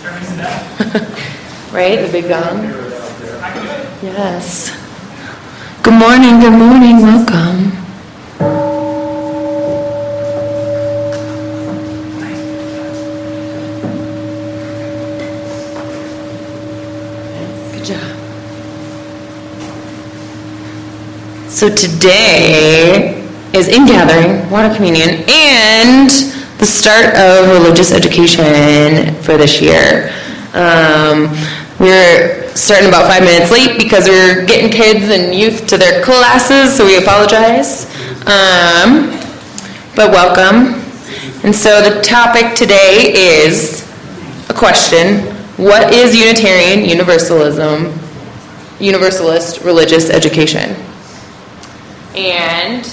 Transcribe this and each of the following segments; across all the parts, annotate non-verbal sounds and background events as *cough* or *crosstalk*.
*laughs* Right, the big gong? Yes. Good morning, good morning, welcome. Good job. So today is in gathering, water communion, and the start of religious education for this year. Um, we're starting about five minutes late because we're getting kids and youth to their classes, so we apologize. Um, but welcome. And so the topic today is a question What is Unitarian Universalism, Universalist religious education? And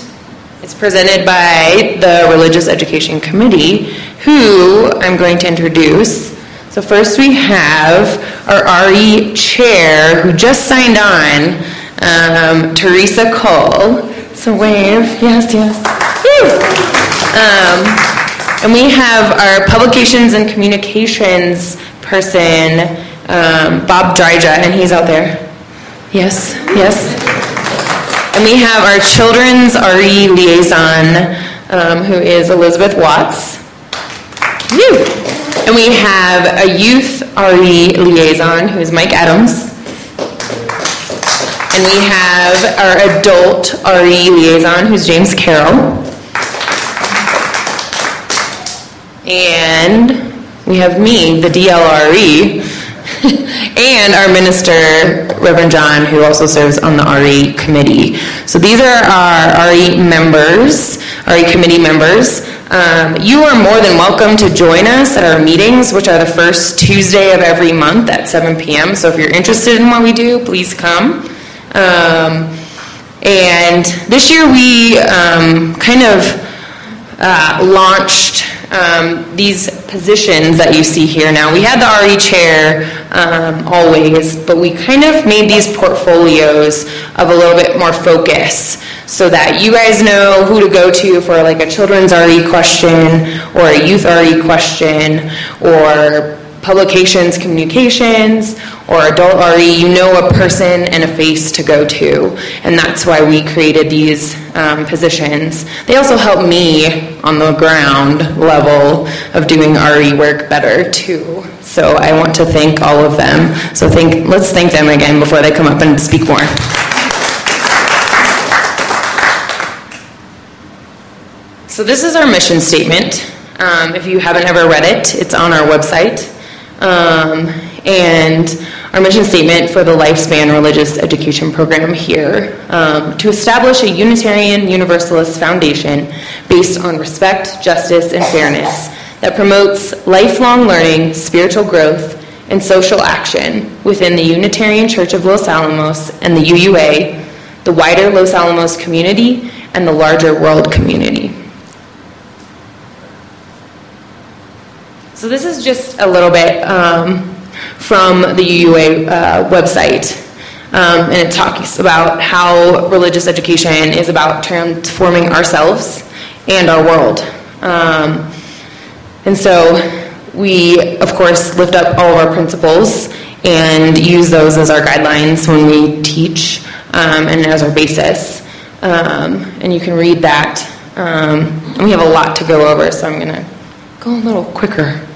it's presented by the Religious Education Committee, who I'm going to introduce. So, first we have our RE chair who just signed on, um, Teresa Cole. So, wave. Yes, yes. Um, and we have our publications and communications person, um, Bob Dryja, and he's out there. Yes, yes. And we have our children's RE liaison, um, who is Elizabeth Watts. Woo. And we have a youth RE liaison, who is Mike Adams. And we have our adult RE liaison, who's James Carroll. And we have me, the DLRE, *laughs* and our minister, Reverend John, who also serves on the RE committee. So these are our RE members, RE committee members. Um, you are more than welcome to join us at our meetings, which are the first Tuesday of every month at 7 p.m. So if you're interested in what we do, please come. Um, and this year we um, kind of uh, launched um, these positions that you see here now. We had the RE chair um, always, but we kind of made these portfolios of a little bit more focus so that you guys know who to go to for like a children's RE question or a youth RE question or publications, communications, or adult RE, you know a person and a face to go to. And that's why we created these um, positions. They also help me on the ground level of doing RE work better too. So I want to thank all of them. So thank, let's thank them again before they come up and speak more. So this is our mission statement. Um, if you haven't ever read it, it's on our website. Um, and our mission statement for the Lifespan Religious Education Program here um, to establish a Unitarian Universalist foundation based on respect, justice, and fairness that promotes lifelong learning, spiritual growth, and social action within the Unitarian Church of Los Alamos and the UUA, the wider Los Alamos community, and the larger world community. So this is just a little bit um, from the UUA uh, website. Um, and it talks about how religious education is about transforming ourselves and our world. Um, and so we, of course, lift up all of our principles and use those as our guidelines when we teach um, and as our basis. Um, and you can read that. Um, and we have a lot to go over, so I'm going to go a little quicker.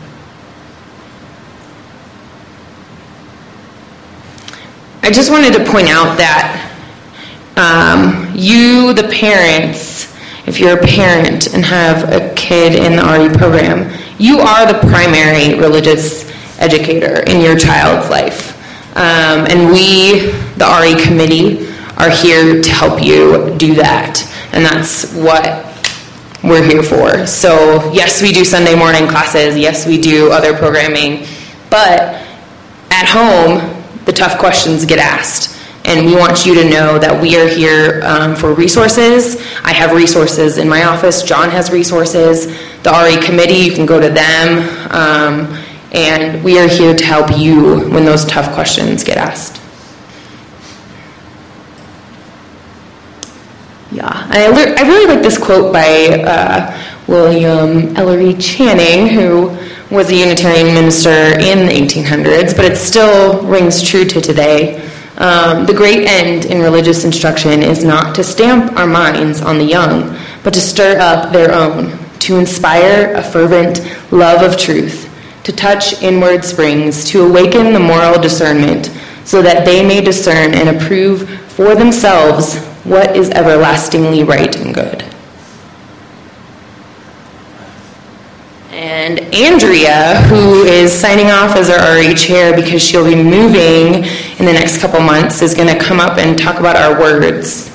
I just wanted to point out that um, you, the parents, if you're a parent and have a kid in the RE program, you are the primary religious educator in your child's life. Um, and we, the RE committee, are here to help you do that. And that's what we're here for. So, yes, we do Sunday morning classes, yes, we do other programming, but at home, the tough questions get asked. And we want you to know that we are here um, for resources. I have resources in my office. John has resources. The RE committee, you can go to them. Um, and we are here to help you when those tough questions get asked. Yeah, I, I really like this quote by uh, William Ellery Channing, who was a Unitarian minister in the 1800s, but it still rings true to today. Um, the great end in religious instruction is not to stamp our minds on the young, but to stir up their own, to inspire a fervent love of truth, to touch inward springs, to awaken the moral discernment, so that they may discern and approve for themselves what is everlastingly right and good. And Andrea, who is signing off as our RE chair because she'll be moving in the next couple months, is going to come up and talk about our words.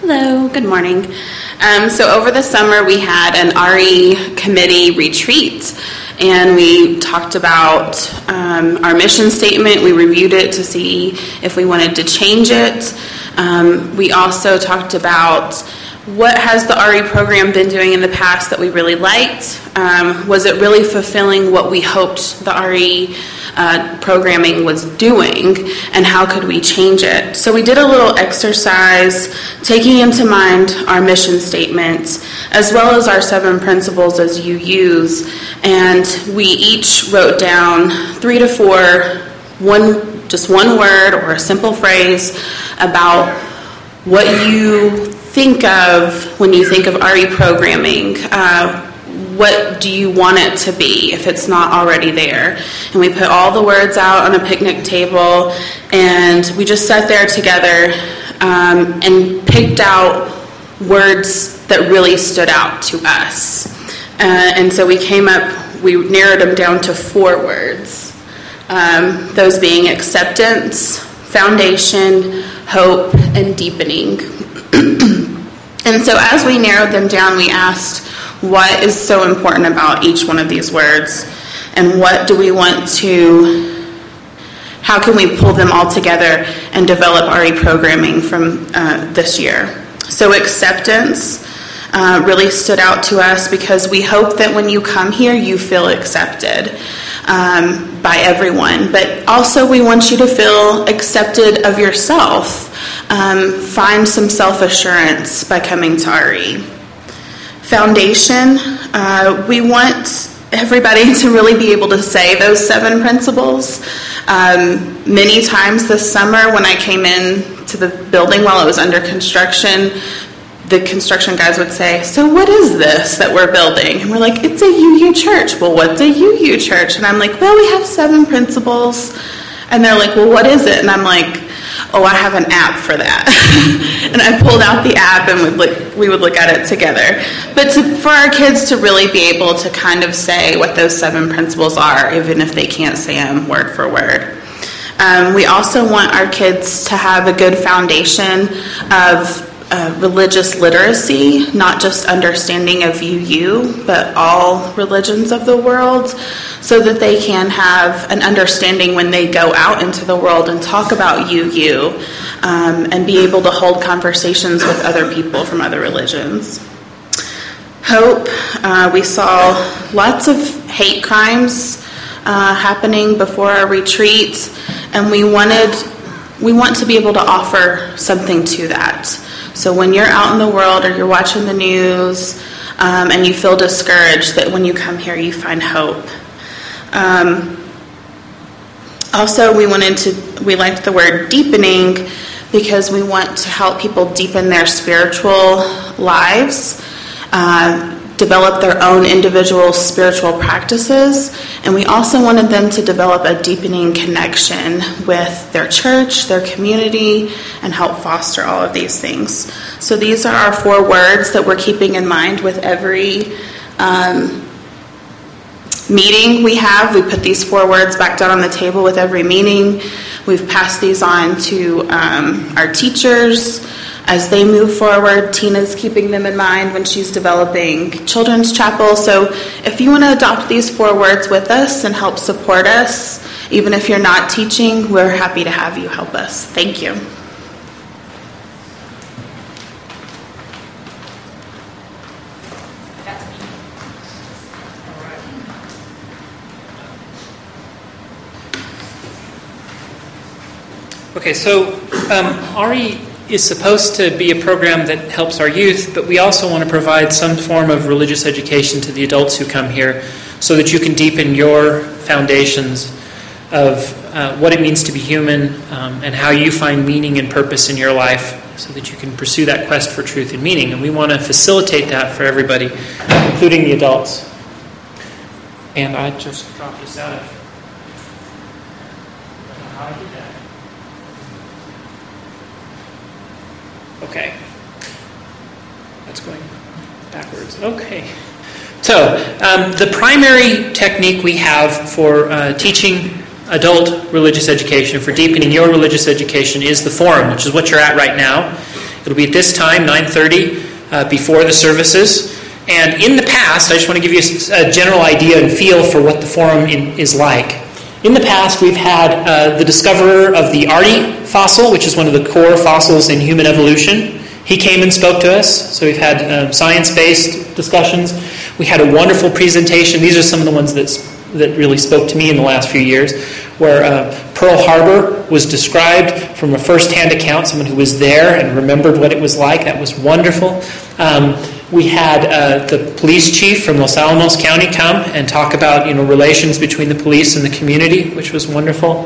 Hello, good morning. Um, so, over the summer, we had an RE committee retreat and we talked about um, our mission statement. We reviewed it to see if we wanted to change it. Um, we also talked about what has the RE program been doing in the past that we really liked? Um, was it really fulfilling what we hoped the RE uh, programming was doing, and how could we change it? So we did a little exercise taking into mind our mission statement as well as our seven principles as UUs. and we each wrote down three to four, one just one word or a simple phrase about what you think of when you think of RE programming. Uh, what do you want it to be if it's not already there? And we put all the words out on a picnic table, and we just sat there together um, and picked out words that really stood out to us. Uh, and so we came up, we narrowed them down to four words um, those being acceptance, foundation, hope, and deepening. *clears throat* and so as we narrowed them down, we asked what is so important about each one of these words and what do we want to how can we pull them all together and develop RE programming from uh, this year? So, acceptance uh, really stood out to us because we hope that when you come here, you feel accepted um, by everyone. But also, we want you to feel accepted of yourself. Um, find some self assurance by coming to RE. Foundation, uh, we want everybody *laughs* to really be able to say those seven principles. Um, many times this summer, when I came in to the building while it was under construction, the construction guys would say, So, what is this that we're building? And we're like, It's a UU church. Well, what's a UU church? And I'm like, Well, we have seven principles. And they're like, Well, what is it? And I'm like, Oh, I have an app for that. *laughs* and I pulled out the app and would look, we would look at it together. But to, for our kids to really be able to kind of say what those seven principles are, even if they can't say them word for word. Um, we also want our kids to have a good foundation of uh, religious literacy, not just understanding of UU, but all religions of the world, so that they can have an understanding when they go out into the world and talk about UU um, and be able to hold conversations with other people from other religions. Hope, uh, we saw lots of hate crimes uh, happening before our retreat, and we wanted we want to be able to offer something to that. So when you're out in the world or you're watching the news um, and you feel discouraged, that when you come here you find hope. Um, also, we wanted to we liked the word deepening because we want to help people deepen their spiritual lives. Uh, develop their own individual spiritual practices, and we also wanted them to develop a deepening connection with their church, their community, and help foster all of these things. So, these are our four words that we're keeping in mind with every. Um, meeting we have. We put these four words back down on the table with every meeting. We've passed these on to um, our teachers, as they move forward. Tina's keeping them in mind when she's developing Children's Chapel. So if you want to adopt these four words with us and help support us, even if you're not teaching, we're happy to have you help us. Thank you. Okay, so um, RE is supposed to be a program that helps our youth, but we also want to provide some form of religious education to the adults who come here so that you can deepen your foundations of uh, what it means to be human um, and how you find meaning and purpose in your life so that you can pursue that quest for truth and meaning. And we want to facilitate that for everybody, including the adults. And I just dropped this out of. How I did that. Okay. That's going backwards. Okay. So, um, the primary technique we have for uh, teaching adult religious education, for deepening your religious education, is the forum, which is what you're at right now. It'll be at this time, 9:30, uh, before the services. And in the past, I just want to give you a, general idea and feel for what the forum in, is like. In the past, we've had uh, the discoverer of the Ardi fossil, which is one of the core fossils in human evolution. He came and spoke to us, so we've had um, science based discussions. We had a wonderful presentation. These are some of the ones that, that really spoke to me in the last few years, where uh, Pearl Harbor was described from a first hand account, someone who was there and remembered what it was like. That was wonderful. Um, we had uh, the police chief from Los Alamos County come and talk about you know relations between the police and the community, which was wonderful.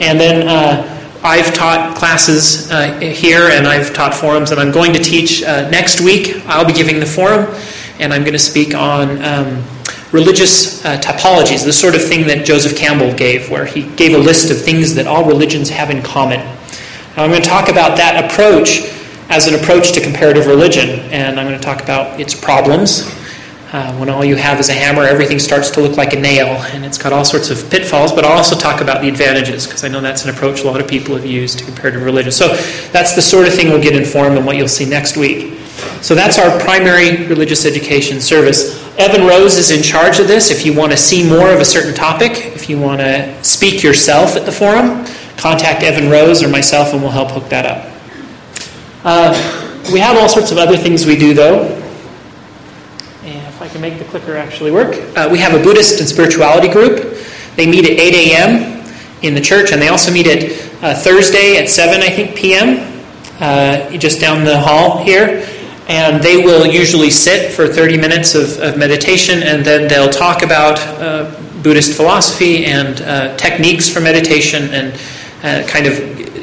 And then uh, I've taught classes uh, here and I've taught forums, and I'm going to teach uh, next week. I'll be giving the forum, and I'm going to speak on um, religious uh, typologies, the sort of thing that Joseph Campbell gave, where he gave a list of things that all religions have in common. Now, I'm going to talk about that approach as an approach to comparative religion, and I'm going to talk about its problems. Uh, when all you have is a hammer, everything starts to look like a nail, and it's got all sorts of pitfalls, but I'll also talk about the advantages, because I know that's an approach a lot of people have used to comparative religion. So that's the sort of thing we'll get informed and what you'll see next week. So that's our primary religious education service. Evan Rose is in charge of this. If you want to see more of a certain topic, if you want to speak yourself at the forum, contact Evan Rose or myself, and we'll help hook that up. Uh, we have all sorts of other things we do, though. And if I can make the clicker actually work, uh, we have a Buddhist and spirituality group. They meet at 8 a.m. in the church, and they also meet at uh, Thursday at 7, I think, p.m., uh, just down the hall here. And they will usually sit for 30 minutes of, of meditation, and then they'll talk about uh, Buddhist philosophy and techniques for meditation and kind of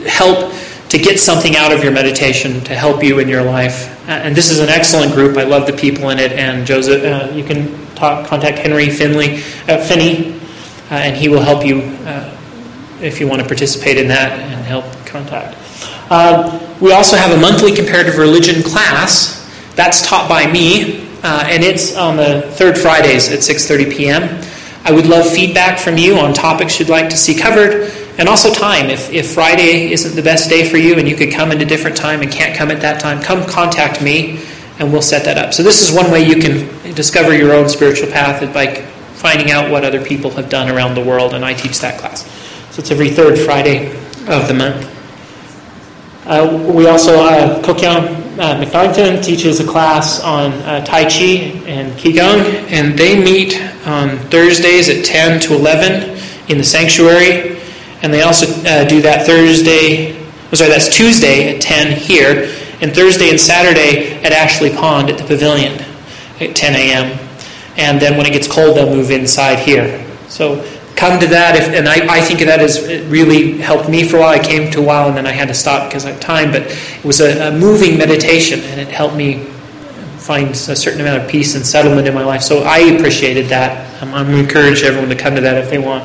help to get something out of your meditation to help you in your life. And this is an excellent group. I love the people in it. And Joseph, uh, you can talk, contact Henry Finley, uh, Finney, uh, and he will help you uh, if you want to participate in that and help contact. Um, we also have a monthly comparative religion class that's taught by me, uh, and it's on the third Fridays at 6:30 p.m. I would love feedback from you on topics you'd like to see covered. And also time. If, if Friday isn't the best day for you and you could come at a different time and can't come at that time, come contact me and we'll set that up. So this is one way you can discover your own spiritual path by finding out what other people have done around the world, and I teach that class. So it's every third Friday of the month. Uh, we also, uh, Kokyang uh, McNarrington teaches a class on uh, Tai Chi and Qigong, and they meet on Thursdays at 10 to 11 in the sanctuary. And they also uh, do that Thursday, oh, sorry, that's Tuesday at 10 here, and Thursday and Saturday at Ashley Pond at the pavilion at 10 a.m. And then when it gets cold, they'll move inside here. So come to that, if, and I, I think that has really helped me for a while. I came to a while and then I had to stop because of time, but it was a, a moving meditation and it helped me find a certain amount of peace and settlement in my life. So I appreciated that. I'm, I'm encourage everyone to come to that if they want.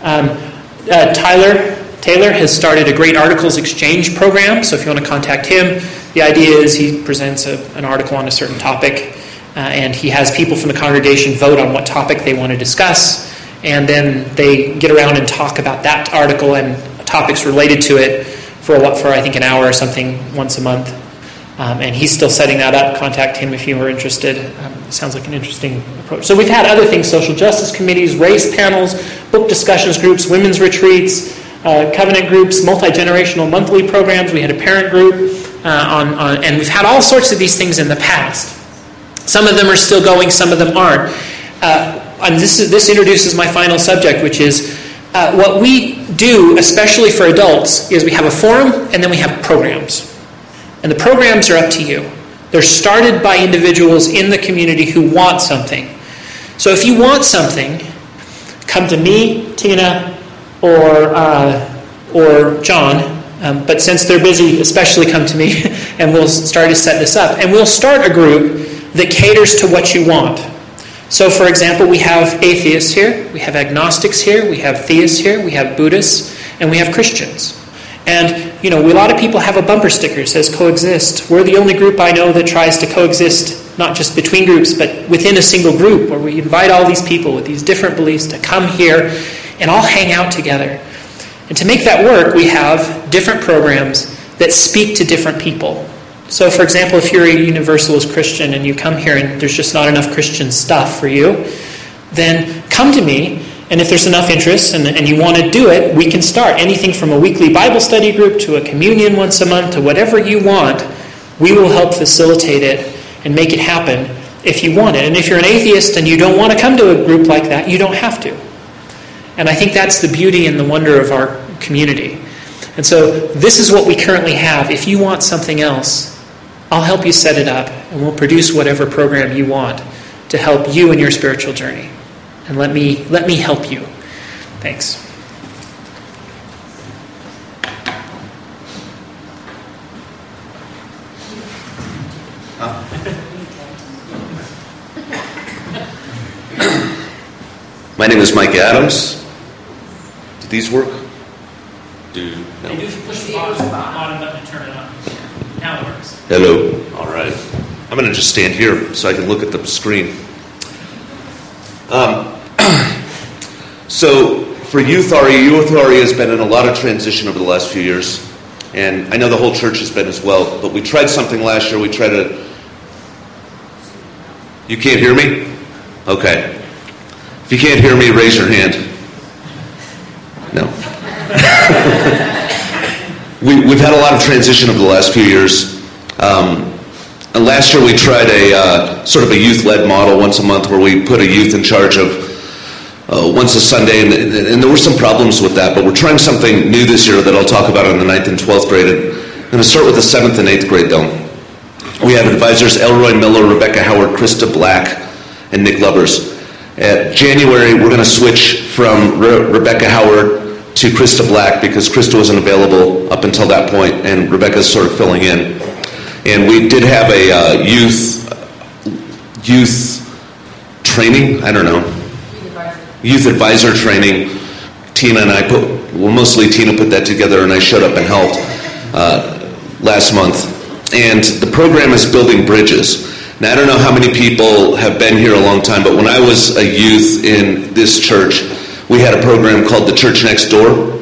Um, uh, Tyler Taylor has started a great articles exchange program. So if you want to contact him, the idea is he presents a, an article on a certain topic, uh, and he has people from the congregation vote on what topic they want to discuss, and then they get around and talk about that article and topics related to it for what for I think an hour or something once a month. Um, and he's still setting that up. Contact him if you are interested. Um, sounds like an interesting approach. So we've had other things: social justice committees, race panels, book discussions groups, women's retreats, uh, covenant groups, multi generational monthly programs. We had a parent group, uh, on, on, and we've had all sorts of these things in the past. Some of them are still going, some of them aren't. Uh, and this, is, this introduces my final subject, which is uh, what we do, especially for adults, is we have a forum and then we have programs. And the programs are up to you. They're started by individuals in the community who want something. So if you want something, come to me, Tina, or, uh, or John. Um, but since they're busy, especially come to me, *laughs* and we'll start to set this up. And we'll start a group that caters to what you want. So, for example, we have atheists here, we have agnostics here, we have theists here, we have Buddhists, and we have Christians. And, you know, a lot of people have a bumper sticker that says coexist. We're the only group I know that tries to coexist, not just between groups, but within a single group, where we invite all these people with these different beliefs to come here and all hang out together. And to make that work, we have different programs that speak to different people. So, for example, if you're a Universalist Christian and you come here and there's just not enough Christian stuff for you, then come to me. And if there's enough interest and, and you want to do it, we can start anything from a weekly Bible study group to a communion once a month to whatever you want. We will help facilitate it and make it happen if you want it. And if you're an atheist and you don't want to come to a group like that, you don't have to. And I think that's the beauty and the wonder of our community. And so this is what we currently have. If you want something else, I'll help you set it up, and we'll produce whatever program you want to help you in your spiritual journey. And let me, let me help you. Thanks. My name is Mike Adams. Do these work? Do no. do push the bottom button and turn it on. Now it works. Hello. All right. I'm going to just stand here so I can look at the screen. Um, *clears throat* so, for Youth RE, Youth RE has been in a lot of transition over the last few years. And I know the whole church has been as well. But we tried something last year. We tried to. You can't hear me? Okay. If you can't hear me, raise your hand. No. *laughs* we, we've had a lot of transition over the last few years. Um, and last year we tried a uh, sort of a youth-led model once a month where we put a youth in charge of uh, once a Sunday, and, and, there were some problems with that. But we're trying something new this year that I'll talk about in the ninth and twelfth grade. And I'm going to start with the seventh and eighth grade though. We have advisors Elroy Miller, Rebecca Howard, Krista Black, and Nick Lubbers. At January, we're going to switch from Re- Rebecca Howard to Krista Black because Krista wasn't available up until that point, and Rebecca's sort of filling in. And we did have a uh, youth youth training. I don't know youth advisor training. Tina and I put well, mostly Tina put that together, and I showed up and helped uh, last month. And the program is building bridges. Now I don't know how many people have been here a long time, but when I was a youth in this church we had a program called The Church Next Door.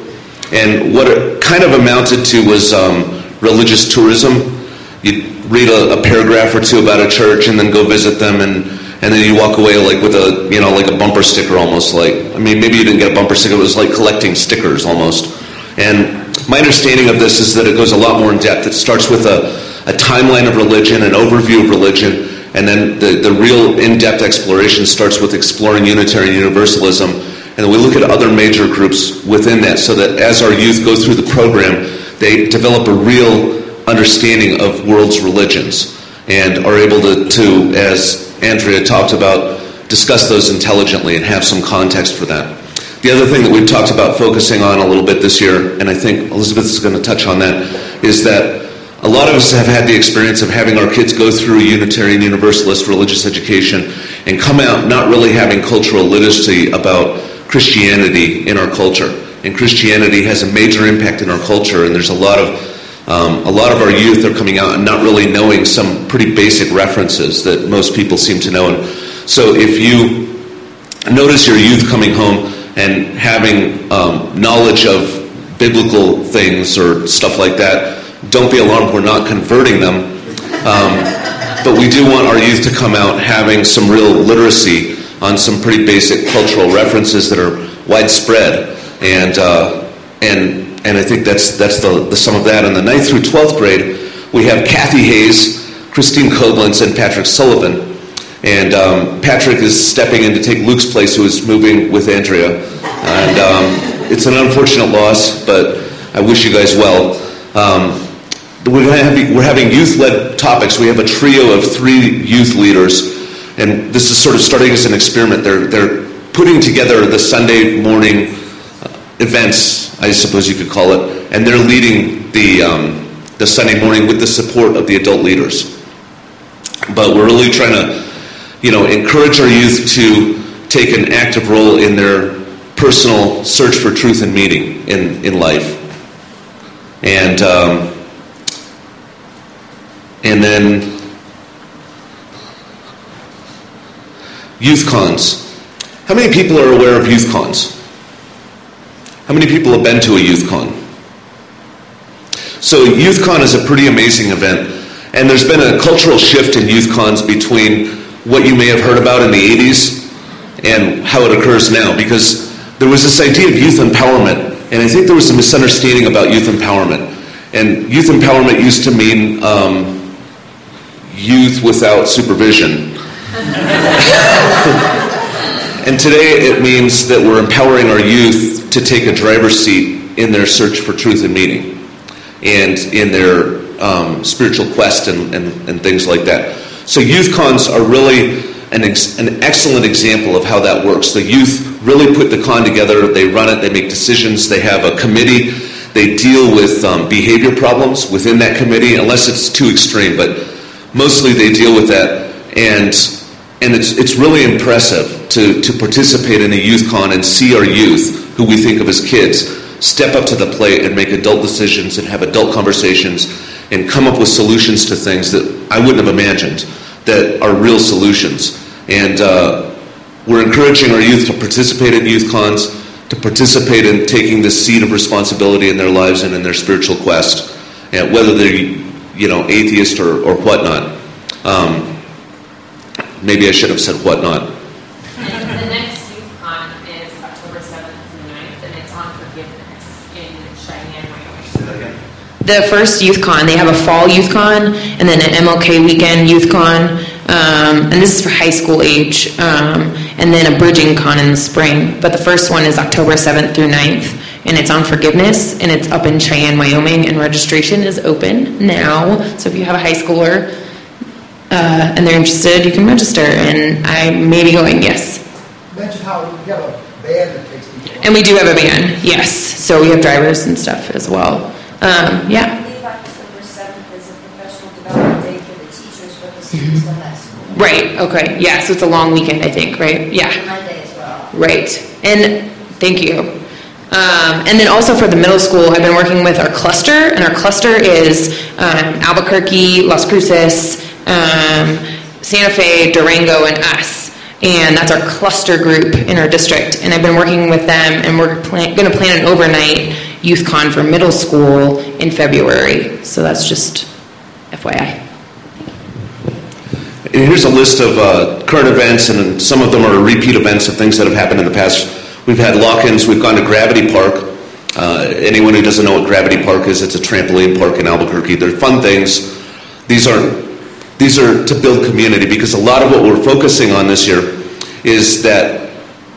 And what it kind of amounted to was um, religious tourism. You'd read a, a, paragraph or two about a church and then go visit them and, and then you walk away like with a, you know, like a bumper sticker almost like, I mean, maybe you didn't get a bumper sticker, it was like collecting stickers almost. And my understanding of this is that it goes a lot more in depth. It starts with a, a timeline of religion, an overview of religion, and then the, the real in-depth exploration starts with exploring Unitarian Universalism and we look at other major groups within that so that as our youth go through the program, they develop a real understanding of world's religions and are able to, to as Andrea talked about, discuss those intelligently and have some context for that. The other thing that we've talked about focusing on a little bit this year, and I think Elizabeth is going to touch on that, is that a lot of us have had the experience of having our kids go through Unitarian Universalist religious education and come out not really having cultural literacy about Christianity in our culture. And Christianity has a major impact in our culture, and there's a lot of um, a lot of our youth are coming out and not really knowing some pretty basic references that most people seem to know. And so, if you notice your youth coming home and having um, knowledge of biblical things or stuff like that, don't be alarmed. We're not converting them, um, but we do want our youth to come out having some real literacy on some pretty basic cultural references that are widespread, and uh, and and I think that's that's the, the sum of that. In the ninth through twelfth grade, we have Kathy Hayes, Christine Koblenz, and Patrick Sullivan. And um, Patrick is stepping in to take Luke's place, who is moving with Andrea. And um, it's an unfortunate loss, but I wish you guys well. Um, we're, have, we're having youth-led topics. We have a trio of three youth leaders, and this is sort of starting as an experiment. They're, they're putting together the Sunday morning events, I suppose you could call it, and they're leading the, um, the Sunday morning with the support of the adult leaders. But we're really trying to, you know, encourage our youth to take an active role in their personal search for truth and meaning in, in life. And, um, and then youth cons. How many people are aware of youth cons? How many people have been to a youth con? So, youth con is a pretty amazing event, and there's been a cultural shift in youth cons between what you may have heard about in the 80s and how it occurs now because there was this idea of youth empowerment, and I think there was a misunderstanding about youth empowerment. And youth empowerment used to mean um, youth without supervision. *laughs* *laughs* and today it means that we're empowering our youth to take a driver's seat in their search for truth and meaning and in their um, spiritual quest and, and, and things like that. So, youth cons are really an, ex- an excellent example of how that works. The youth really put the con together, they run it, they make decisions, they have a committee, they deal with um, behavior problems within that committee, unless it's too extreme, but mostly they deal with that. And, and it's, it's really impressive to, to participate in a youth con and see our youth, who we think of as kids, step up to the plate and make adult decisions and have adult conversations and come up with solutions to things that I wouldn't have imagined that are real solutions. And uh, we're encouraging our youth to participate in youth cons, to participate in taking the seat of responsibility in their lives and in their spiritual quest, and whether they're you know atheist or, or whatnot. Um, maybe I should have said whatnot. And the next youth con is October 7th through 9th, and it's on forgiveness in Cheyenne, Wyoming. The first youth con, they have a fall youth con and then an MLK weekend youth con, um, and this is for high school age, um, and then a bridging con in the spring. But the first one is October 7th through 9th, and it's on forgiveness, and it's up in Cheyenne, Wyoming, and registration is open now. So if you have a high schooler uh, and they're interested, you can register, and I may be going, yes. Mention how you have a band that takes people. And we do have a van, yes. So we have drivers and stuff as well. Um, yeah. I believe October seventh is a professional development day for the teachers, but the students don't have school. Right, okay, yeah, so it's a long weekend, I think, right? Yeah, Monday as well. right. And, thank you. Um, and then also for the middle school, I've been working with our cluster, and our cluster is um, Albuquerque, Las Cruces, um, Santa Fe, Durango, and us. And that's our cluster group in our district. And I've been working with them, and we're plan- going to plan an overnight youth con for middle school in February. So that's just FYI. Here's a list of uh, current events, and some of them are repeat events of things that have happened in the past. We've had lock-ins. We've gone to Gravity Park. Uh, anyone who doesn't know what Gravity Park is, it's a trampoline park in Albuquerque. They're fun things. These are these are to build community because a lot of what we're focusing on this year is that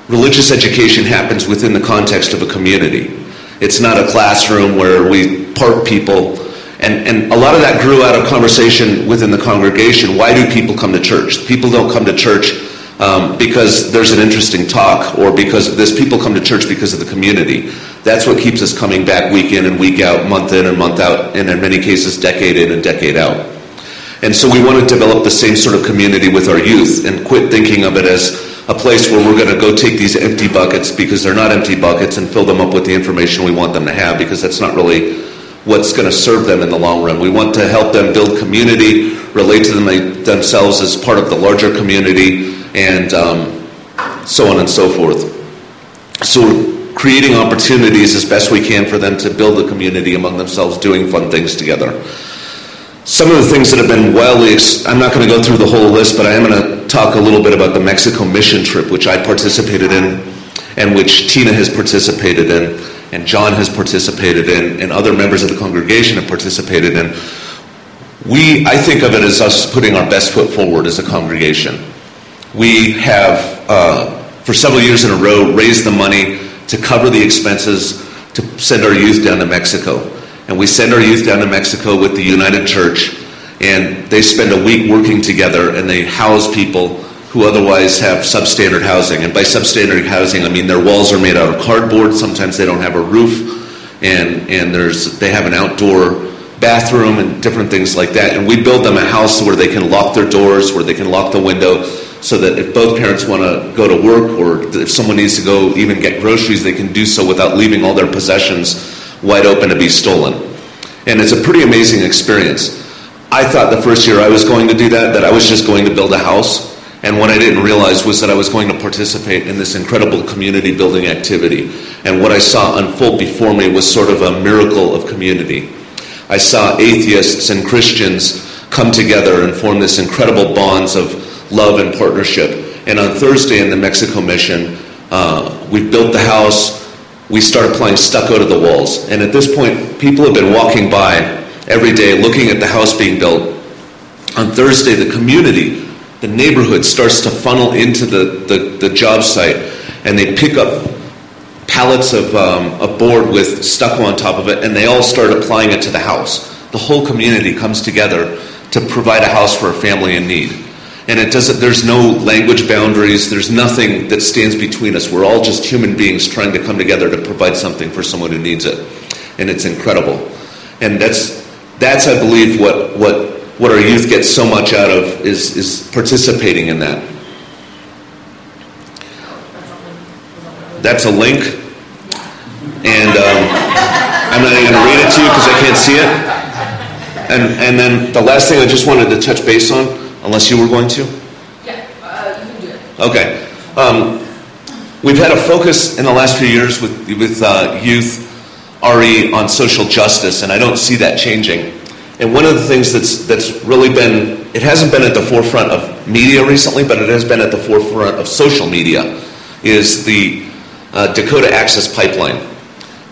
religious education happens within the context of a community. It's not a classroom where we park people. And, and a lot of that grew out of conversation within the congregation. Why do people come to church? People don't come to church um, because there's an interesting talk or because of this. People come to church because of the community. That's what keeps us coming back week in and week out, month in and month out, and in many cases, decade in and decade out. And so we want to develop the same sort of community with our youth and quit thinking of it as a place where we're going to go take these empty buckets because they're not empty buckets and fill them up with the information we want them to have because that's not really what's going to serve them in the long run. We want to help them build community, relate to them themselves as part of the larger community, and um, so on and so forth. So creating opportunities as best we can for them to build a community among themselves, doing fun things together. Some of the things that have been wildly, ex- I'm not going to go through the whole list, but I am going to talk a little bit about the Mexico mission trip, which I participated in, and which Tina has participated in, and John has participated in, and other members of the congregation have participated in. We, I think of it as us putting our best foot forward as a congregation. We have, uh, for several years in a row, raised the money to cover the expenses to send our youth down to Mexico. And we send our youth down to Mexico with the United Church, and they spend a week working together and they house people who otherwise have substandard housing. And by substandard housing, I mean their walls are made out of cardboard, sometimes they don't have a roof, and, and there's, they have an outdoor bathroom and different things like that. And we build them a house where they can lock their doors, where they can lock the window, so that if both parents want to go to work or if someone needs to go even get groceries, they can do so without leaving all their possessions wide open to be stolen. And it's a pretty amazing experience. I thought the first year I was going to do that, that I was just going to build a house. And what I didn't realize was that I was going to participate in this incredible community building activity. And what I saw unfold before me was sort of a miracle of community. I saw atheists and Christians come together and form this incredible bonds of love and partnership. And on Thursday in the Mexico mission, uh, we built the house. We started applying stucco to the walls. And at this point, people have been walking by every day looking at the house being built. On Thursday, the community, the neighborhood starts to funnel into the, the, the job site and they pick up pallets of, um, of board with stucco on top of it and they all start applying it to the house. The whole community comes together to provide a house for a family in need and it doesn't there's no language boundaries there's nothing that stands between us we're all just human beings trying to come together to provide something for someone who needs it and it's incredible and that's that's i believe what what what our youth gets so much out of is is participating in that that's a link and um, i'm not even going to read it to you because i can't see it and and then the last thing i just wanted to touch base on unless you were going to? Yeah, uh, you can do it. Okay. Um, we've had a focus in the last few years with, with uh, youth RE on social justice, and I don't see that changing. And one of the things that's, that's really been, it hasn't been at the forefront of media recently, but it has been at the forefront of social media, is the uh, Dakota Access Pipeline.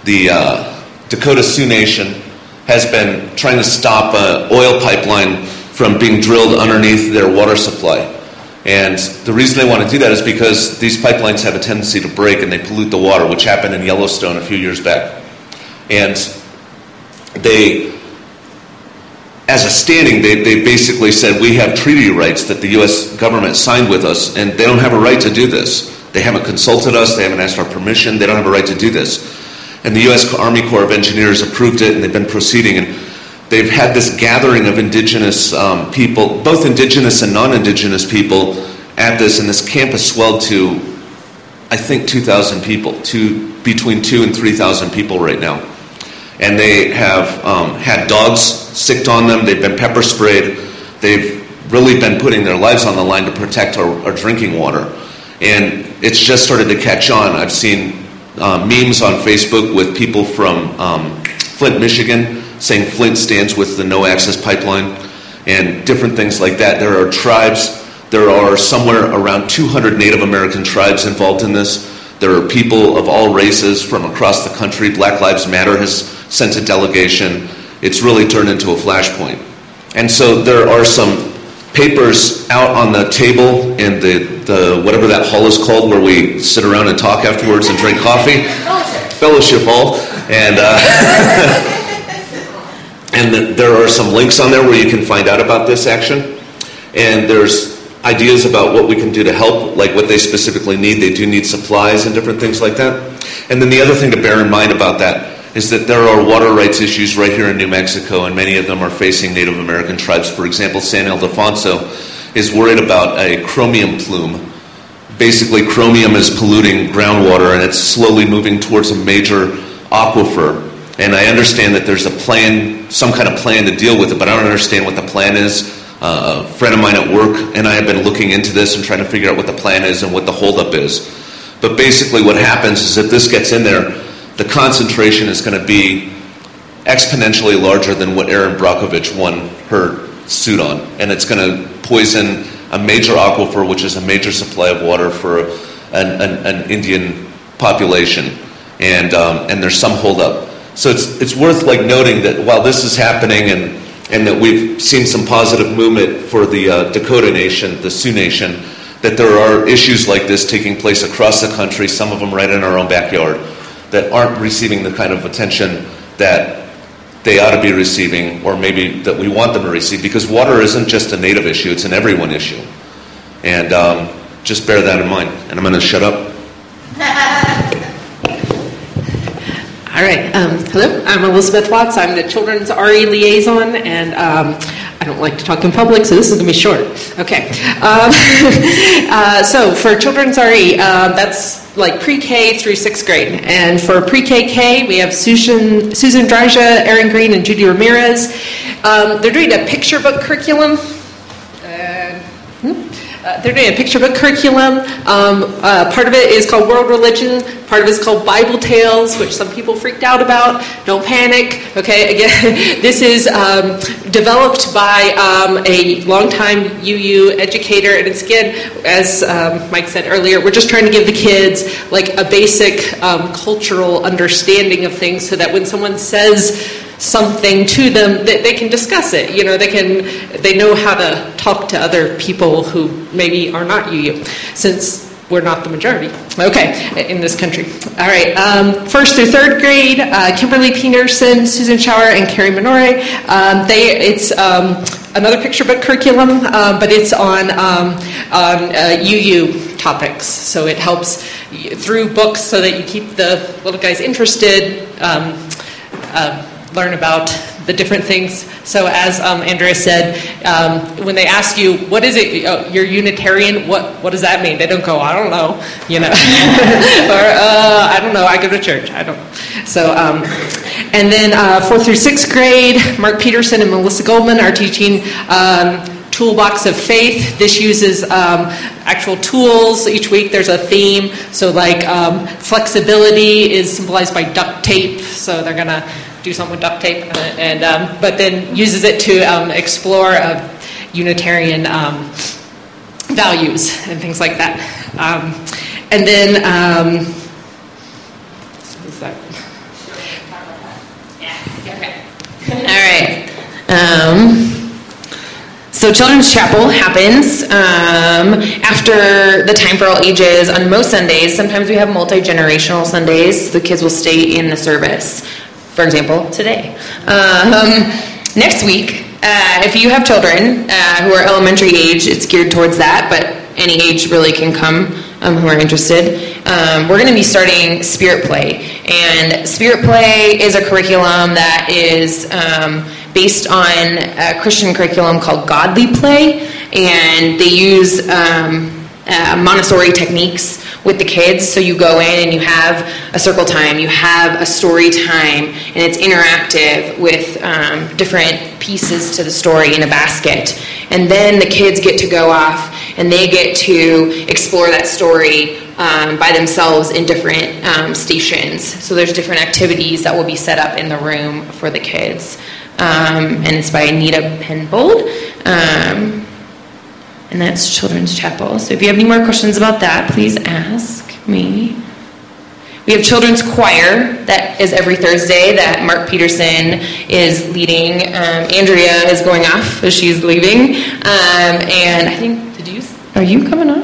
The uh, Dakota Sioux Nation has been trying to stop an oil pipeline from being drilled underneath their water supply. And the reason they want to do that is because these pipelines have a tendency to break and they pollute the water, which happened in Yellowstone a few years back. And they, as a standing, they, they basically said, we have treaty rights that the U.S. government signed with us, and they don't have a right to do this. They haven't consulted us, they haven't asked our permission, they don't have a right to do this. And the U.S. Army Corps of Engineers approved it, and they've been proceeding. And they've had this gathering of indigenous um, people, both indigenous and non indigenous people, at this, and this camp has swelled to, I think, 2,000 people, to, between 2 and 3,000 people right now. And they have um, had dogs sicked on them, they've been pepper sprayed, they've really been putting their lives on the line to protect our, our drinking water. And it's just started to catch on. I've seen uh, memes on Facebook with people from um, Flint, Michigan, saying Flint stands with the no access pipeline and different things like that. There are tribes, there are somewhere around 200 Native American tribes involved in this. There are people of all races from across the country. Black Lives Matter has sent a delegation. It's really turned into a flashpoint. And so there are some papers out on the table in the, the whatever that hall is called where we sit around and talk afterwards and drink coffee. Fellowship. Fellowship Hall. And uh, *laughs* And there are some links on there where you can find out about this action. And there's ideas about what we can do to help, like what they specifically need. They do need supplies and different things like that. And then the other thing to bear in mind about that is that there are water rights issues right here in New Mexico, and many of them are facing Native American tribes. For example, San Ildefonso is worried about a chromium plume. Basically, chromium is polluting groundwater, and it's slowly moving towards a major aquifer and I understand that there's a plan, some kind of plan to deal with it, but I don't understand what the plan is. Uh, a friend of mine at work and I have been looking into this and trying to figure out what the plan is and what the holdup is. But basically, what happens is if this gets in there, the concentration is going to be exponentially larger than what Erin Brockovich won her suit on. And it's going to poison a major aquifer, which is a major supply of water for an, an, an Indian population. And, um, and there's some holdup. So it's, it's worth like noting that while this is happening and, and that we've seen some positive movement for the uh, Dakota Nation, the Sioux Nation, that there are issues like this taking place across the country, some of them right in our own backyard, that aren't receiving the kind of attention that they ought to be receiving, or maybe that we want them to receive, because water isn't just a native issue, it's an everyone issue. And um, just bear that in mind. And I'm going to shut up. *laughs* All right. Um, hello, I'm Elizabeth Watts. I'm the Children's RE Liaison, and um, I don't like to talk in public, so this is going to be short. Okay. Um, *laughs* uh, so for Children's RE, uh, that's like pre-K through sixth grade, and for pre-KK, we have Susan Susan Draja, Erin Green, and Judy Ramirez. Um, they're doing a picture book curriculum. Uh, they're doing a picture book curriculum. Um, uh, part of it is called World Religion. Part of it is called Bible Tales, which some people freaked out about. Don't panic. Okay, *laughs* again, this is um, developed by um, a longtime UU educator, and it's again, as um, Mike said earlier, we're just trying to give the kids like a basic um, cultural understanding of things, so that when someone says something to them that they can discuss it you know they can they know how to talk to other people who maybe are not UU since we're not the majority. Okay in this country. All right um, first through third grade uh, kimberly peterson susan shower and carrie minore. Um, they it's um, another picture book curriculum um, but it's on um, on uh, uu topics. So it helps through books so that you keep the little guys interested um, uh, learn about the different things. So, as um, Andrea said, um, when they ask you, "What is it? Oh, you're Unitarian. What What does that mean?" They don't go, "I don't know," you know, *laughs* *laughs* or uh, "I don't know. I go to church. I don't." So, um, and then uh, fourth through sixth grade, Mark Peterson and Melissa Goldman are teaching. Um, Toolbox of Faith. This uses um, actual tools. Each week there's a theme. So, like um, flexibility is symbolized by duct tape. So they're gonna do something with duct tape, uh, and um, but then uses it to um, explore uh, Unitarian um, values and things like that. And then. What's that? *laughs* All right. So Children's Chapel happens um, after the time for all ages on most Sundays. Sometimes we have multi-generational Sundays. The kids will stay in the service. For example, today. Um, next week, uh, if you have children uh, who are elementary age, it's geared towards that, but any age really can come um, who are interested. Um, we're going to be starting Spirit Play. And Spirit Play is a curriculum that is um, based on a Christian curriculum called Godly Play. And they use um, uh, Montessori techniques with the kids. So you go in and you have a circle time, you have a story time, and it's interactive with um, different pieces to the story in a basket. And then the kids get to go off and they get to explore that story um, by themselves in different um, stations. So there's different activities that will be set up in the room for the kids. Um, and it's by Anita Penfold. And that's Children's Chapel. So if you have any more questions about that, please ask me. We have children's choir that is every Thursday that Mark Peterson is leading. Um, Andrea is going off as she's leaving, um, and I think did you are you coming on?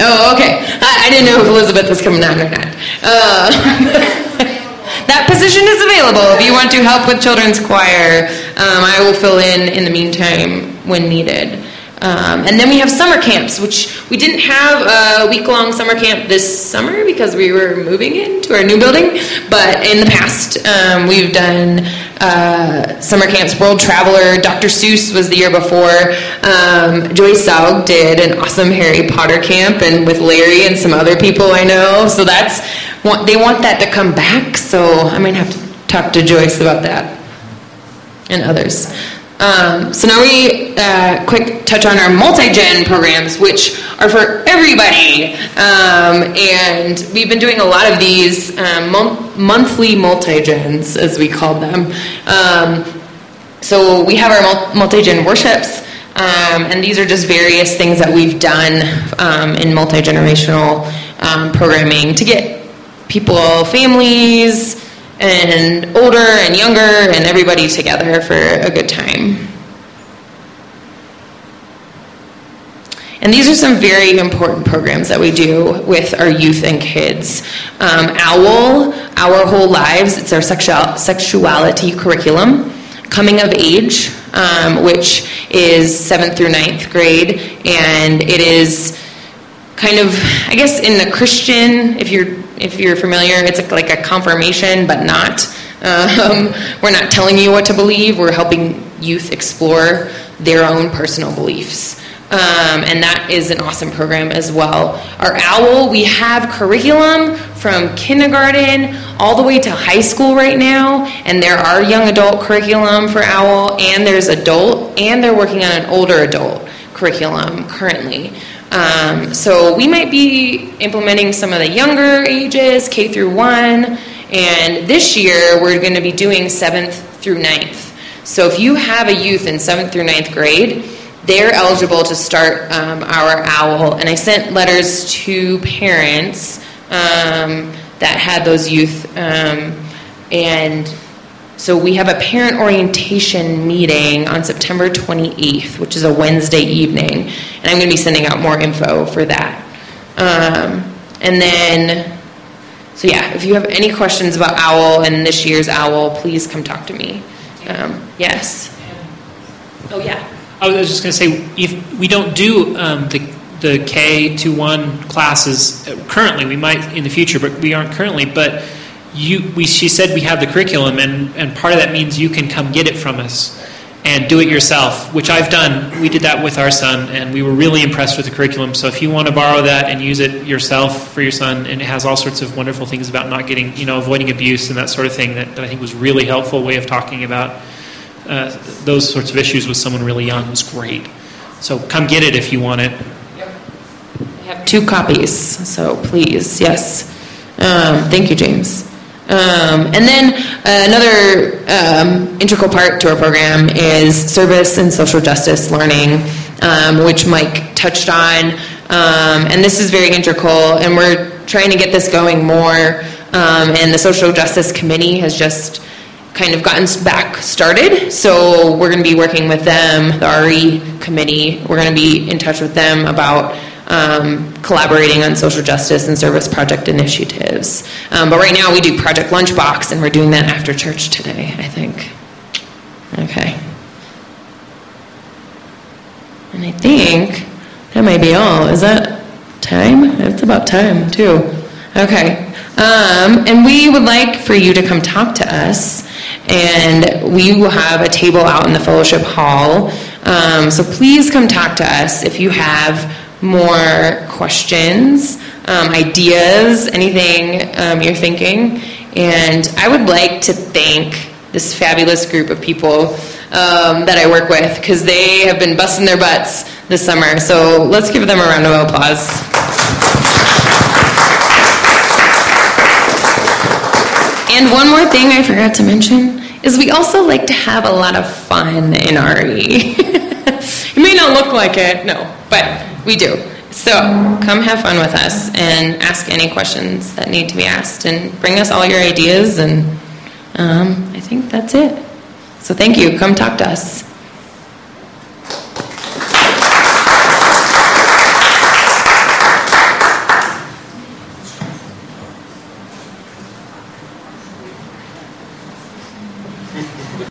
Oh, okay. I, I didn't know if Elizabeth was coming on or not. Uh, *laughs* that position is available if you want to help with children's choir. Um, I will fill in in the meantime when needed. Um, and then we have summer camps, which we didn't have a week long summer camp this summer because we were moving into our new building. But in the past, um, we've done uh, summer camps. World Traveler, Dr. Seuss was the year before. Um, Joyce Saug did an awesome Harry Potter camp, and with Larry and some other people I know. So that's they want that to come back. So I might have to talk to Joyce about that and others. Um, so now we uh, quick touch on our multi-gen programs, which are for everybody. Um, and we've been doing a lot of these um, mon- monthly multi-gens, as we call them. Um, so we have our mul- multi-gen worships, um, and these are just various things that we've done um, in multi-generational programming to get people, families, and older and younger and everybody together for a good time. And these are some very important programs that we do with our youth and kids. Um, OWL, Our Whole Lives, it's our sexual, sexuality curriculum. Coming of Age, um, which is seventh through ninth grade, and it is kind of, I guess, in the Christian, if you're if you're familiar, it's like a confirmation, but not. Um, *laughs* we're not telling you what to believe. We're helping youth explore their own personal beliefs. Um, and that is an awesome program as well. Our OWL, we have curriculum from kindergarten all the way to high school right now, and there are young adult curriculum for OWL, and there's adult, and they're working on an older adult curriculum currently. Um, so we might be implementing some of the younger ages, K through one, and this year we're going to be doing seventh through ninth. So if you have a youth in seventh through ninth grade, they're eligible to start um, our OWL. And I sent letters to parents um, that had those youth. Um, and so we have a parent orientation meeting on September 28th, which is a Wednesday evening. And I'm going to be sending out more info for that. Um, and then, so yeah, if you have any questions about OWL and this year's OWL, please come talk to me. Um, yes. Oh, yeah. I was just going to say, if we don't do um, the the K to one classes currently, we might in the future, but we aren't currently. But you, we, she said we have the curriculum, and, and part of that means you can come get it from us and do it yourself, which I've done. We did that with our son, and we were really impressed with the curriculum. So if you want to borrow that and use it yourself for your son, and it has all sorts of wonderful things about not getting, you know, avoiding abuse and that sort of thing that, that I think was really helpful way of talking about uh, those sorts of issues with someone really young was great. So come get it if you want it. I have two copies, so please, yes. Um, thank you, James. Um, and then uh, another um, integral part to our program is service and social justice learning, um, which Mike touched on. Um, and this is very integral, and we're trying to get this going more. Um, and the Social Justice Committee has just kind of gotten back started. So we're going to be working with them, the RE committee. We're going to be in touch with them about um, collaborating on social justice and service project initiatives. Um, but right now we do Project Lunchbox, and we're doing that after church today, I think. Okay. And I think that might be all. Is that time? It's about time, too. Okay. Um, and we would like for you to come talk to us, and we will have a table out in the fellowship hall. Um, so please come talk to us if you have more questions, um, ideas, anything um, you're thinking. And I would like to thank this fabulous group of people um, that I work with because they have been busting their butts this summer. So let's give them a round of applause. And one more thing I forgot to mention is we also like to have a lot of fun in RE. *laughs* it may not look like it, no, but we do. So come have fun with us and ask any questions that need to be asked and bring us all your ideas. And um, I think that's it. So thank you. Come talk to us.